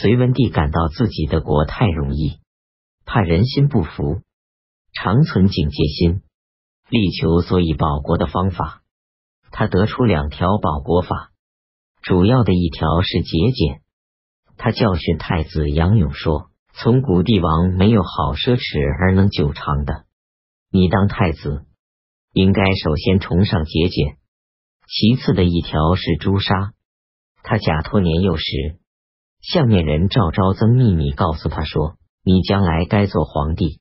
隋文帝感到自己的国太容易，怕人心不服，常存警戒心，力求所以保国的方法。他得出两条保国法，主要的一条是节俭。他教训太子杨勇说：“从古帝王没有好奢侈而能久长的，你当太子，应该首先崇尚节俭。其次的一条是诛杀。”他假托年幼时。下面人赵昭曾秘密告诉他说：“你将来该做皇帝，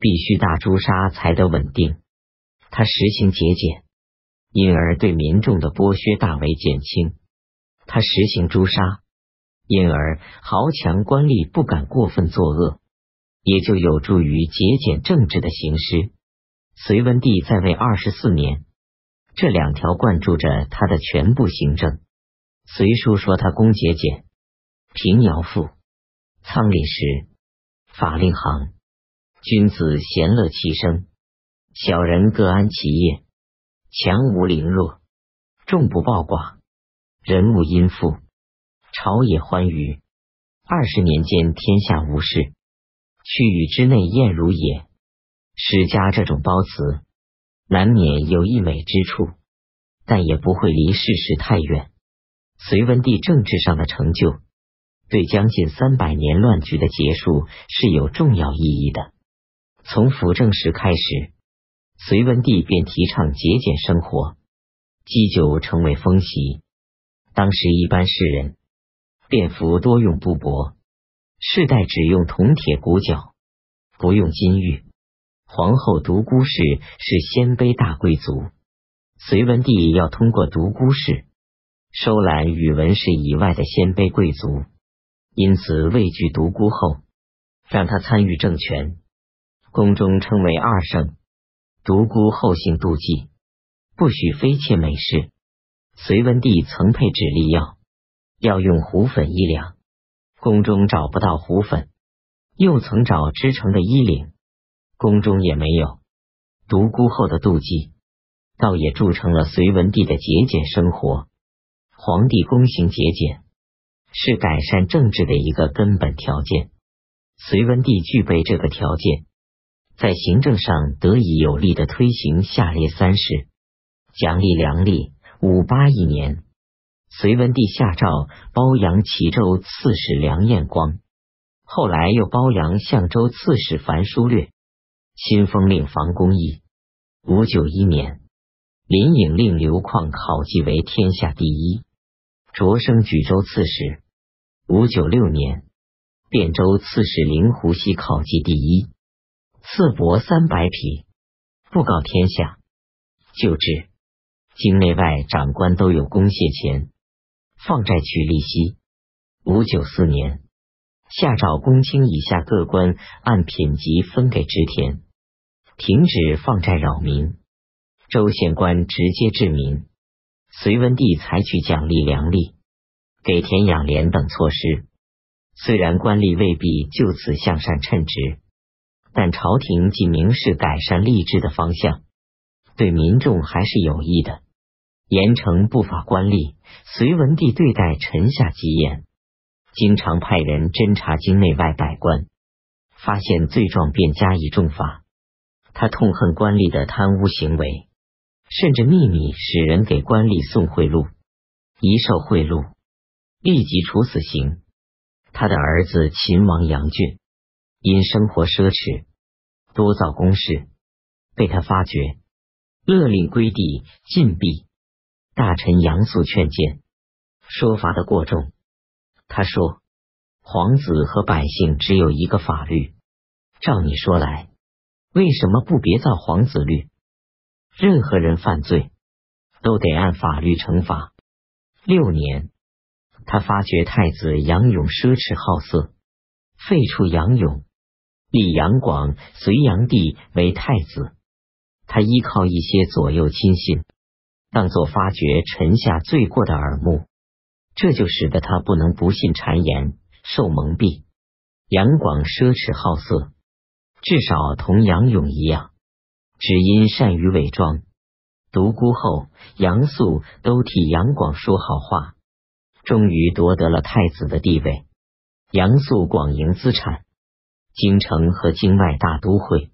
必须大诛杀才得稳定。”他实行节俭，因而对民众的剥削大为减轻。他实行诛杀，因而豪强官吏不敢过分作恶，也就有助于节俭政治的行施。隋文帝在位二十四年，这两条灌注着他的全部行政。隋书说他公节俭。平遥赋，仓廪实，法令行。君子贤乐其生，小人各安其业。强无凌弱，众不暴寡，人无殷富，朝野欢愉。二十年间，天下无事，区域之内晏如也。史家这种褒词，难免有溢美之处，但也不会离事实太远。隋文帝政治上的成就。对将近三百年乱局的结束是有重要意义的。从辅政时开始，隋文帝便提倡节俭生活，祭酒成为风习。当时一般士人便服多用布帛，世代只用铜铁骨角，不用金玉。皇后独孤氏是鲜卑大贵族，隋文帝要通过独孤氏收揽宇文氏以外的鲜卑贵族。因此畏惧独孤后，让他参与政权。宫中称为二圣。独孤后姓妒忌，不许妃妾美事。隋文帝曾配制力药，要用胡粉一两，宫中找不到胡粉，又曾找织成的衣领，宫中也没有。独孤后的妒忌，倒也铸成了隋文帝的节俭生活。皇帝躬行节俭。是改善政治的一个根本条件。隋文帝具备这个条件，在行政上得以有力的推行下列三事：奖励粮吏。五八一年，隋文帝下诏褒扬齐州刺史梁彦光，后来又褒扬相州刺史樊书略，新封令房公义。五九一年，林颖令刘旷考绩为天下第一。擢升举州刺史。五九六年，汴州刺史灵湖西考绩第一，赐帛三百匹，布告天下。就职，京内外长官都有公谢钱，放债取利息。五九四年，下诏公卿以下各官按品级分给职田，停止放债扰民。州县官直接治民。隋文帝采取奖励粮吏。给田养廉等措施，虽然官吏未必就此向善称职，但朝廷既明示改善吏治的方向，对民众还是有益的。严惩不法官吏，隋文帝对待臣下极严，经常派人侦查京内外百官，发现罪状便加以重罚。他痛恨官吏的贪污行为，甚至秘密使人给官吏送贿赂，一受贿赂。立即处死刑。他的儿子秦王杨俊因生活奢侈，多造宫室，被他发觉，勒令归地禁闭。大臣杨素劝谏，说罚的过重。他说：“皇子和百姓只有一个法律。照你说来，为什么不别造皇子律？任何人犯罪，都得按法律惩罚。”六年。他发觉太子杨勇奢侈好色，废黜杨勇，立杨广、隋炀帝为太子。他依靠一些左右亲信，当作发觉臣下罪过的耳目，这就使得他不能不信谗言，受蒙蔽。杨广奢侈好色，至少同杨勇一样，只因善于伪装。独孤后、杨素都替杨广说好话。终于夺得了太子的地位。杨素广营资产，京城和京外大都会，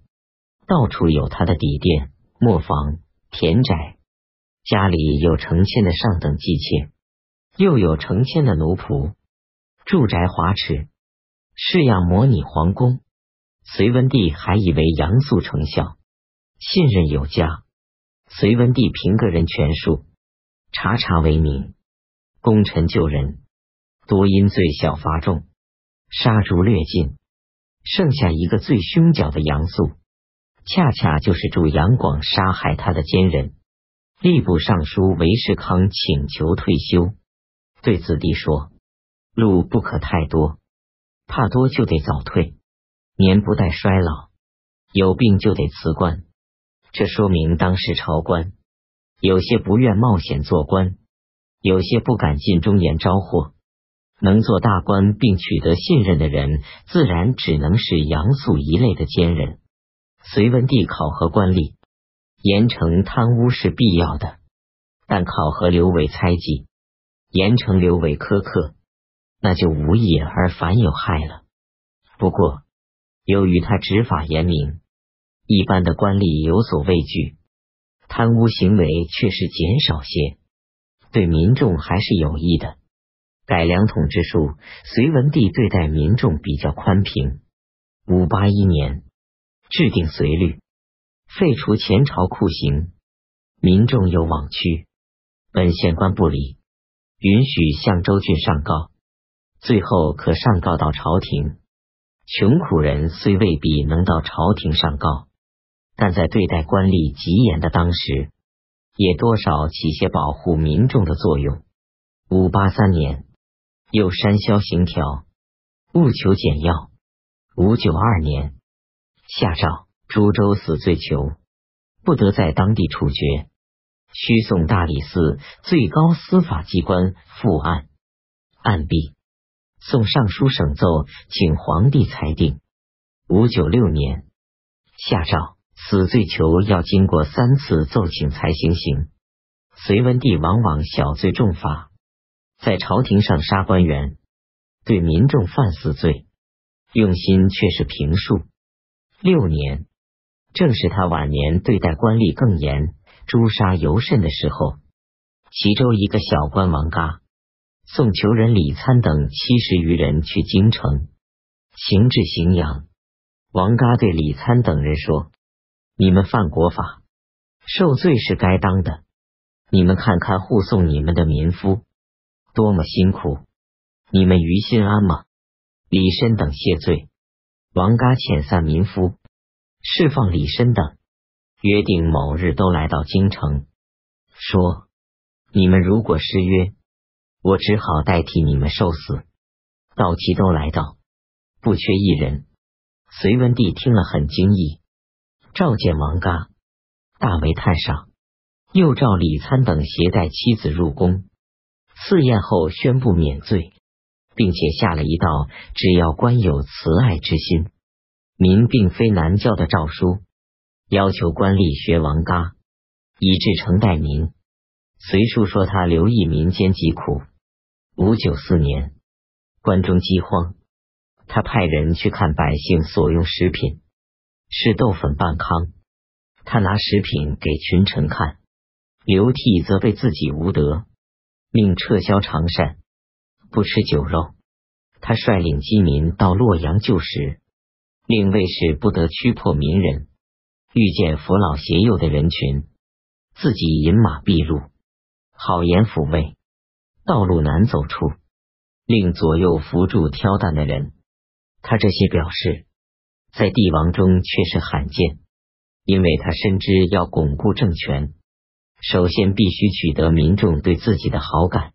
到处有他的底店、磨坊、田宅，家里有成千的上等妓妾，又有成千的奴仆，住宅华侈，式样模拟皇宫。隋文帝还以为杨素成效，信任有加。隋文帝凭个人权术，查查为民，功臣救人，多因罪小罚重，杀诛略尽，剩下一个最凶狡的杨素，恰恰就是助杨广杀害他的奸人。吏部尚书韦世康请求退休，对子弟说：“路不可太多，怕多就得早退。”年不待衰老，有病就得辞官。这说明当时朝官有些不愿冒险做官，有些不敢进忠言招祸。能做大官并取得信任的人，自然只能是杨素一类的奸人。隋文帝考核官吏，严惩贪污是必要的，但考核刘伟猜忌，严惩刘伟苛刻，那就无益而反有害了。不过。由于他执法严明，一般的官吏有所畏惧，贪污行为却是减少些，对民众还是有益的。改良统治术，隋文帝对待民众比较宽平。五八一年，制定隋律，废除前朝酷刑，民众有往区，本县官不理，允许向州郡上告，最后可上告到朝廷。穷苦人虽未必能到朝廷上告，但在对待官吏极严的当时，也多少起些保护民众的作用。五八三年，又删削刑条，务求简要。五九二年，下诏株洲死罪囚不得在当地处决，须送大理寺最高司法机关复案，案毕。送尚书省奏，请皇帝裁定。五九六年，下诏死罪囚要经过三次奏请才行刑。隋文帝往往小罪重罚，在朝廷上杀官员，对民众犯死罪，用心却是平数。六年，正是他晚年对待官吏更严、诛杀尤甚的时候。齐州一个小官王嘎。送囚人李参等七十余人去京城，行至荥阳，王嘎对李参等人说：“你们犯国法，受罪是该当的。你们看看护送你们的民夫多么辛苦，你们于心安吗？”李绅等谢罪，王嘎遣散民夫，释放李绅等，约定某日都来到京城，说：“你们如果失约。”我只好代替你们受死。到齐都来到，不缺一人。隋文帝听了很惊异，召见王嘎，大为叹赏。又召李参等携带妻子入宫，赐宴后宣布免罪，并且下了一道只要官有慈爱之心，民并非难教的诏书，要求官吏学王嘎，以至诚待民。隋书说他留意民间疾苦。五九四年，关中饥荒，他派人去看百姓所用食品，是豆粉半糠。他拿食品给群臣看，流涕责备自己无德，命撤销长膳，不吃酒肉。他率领饥民到洛阳救食，令卫士不得驱迫民人。遇见扶老携幼的人群，自己饮马避路，好言抚慰。道路难走出，令左右扶助挑担的人。他这些表示，在帝王中却是罕见，因为他深知要巩固政权，首先必须取得民众对自己的好感。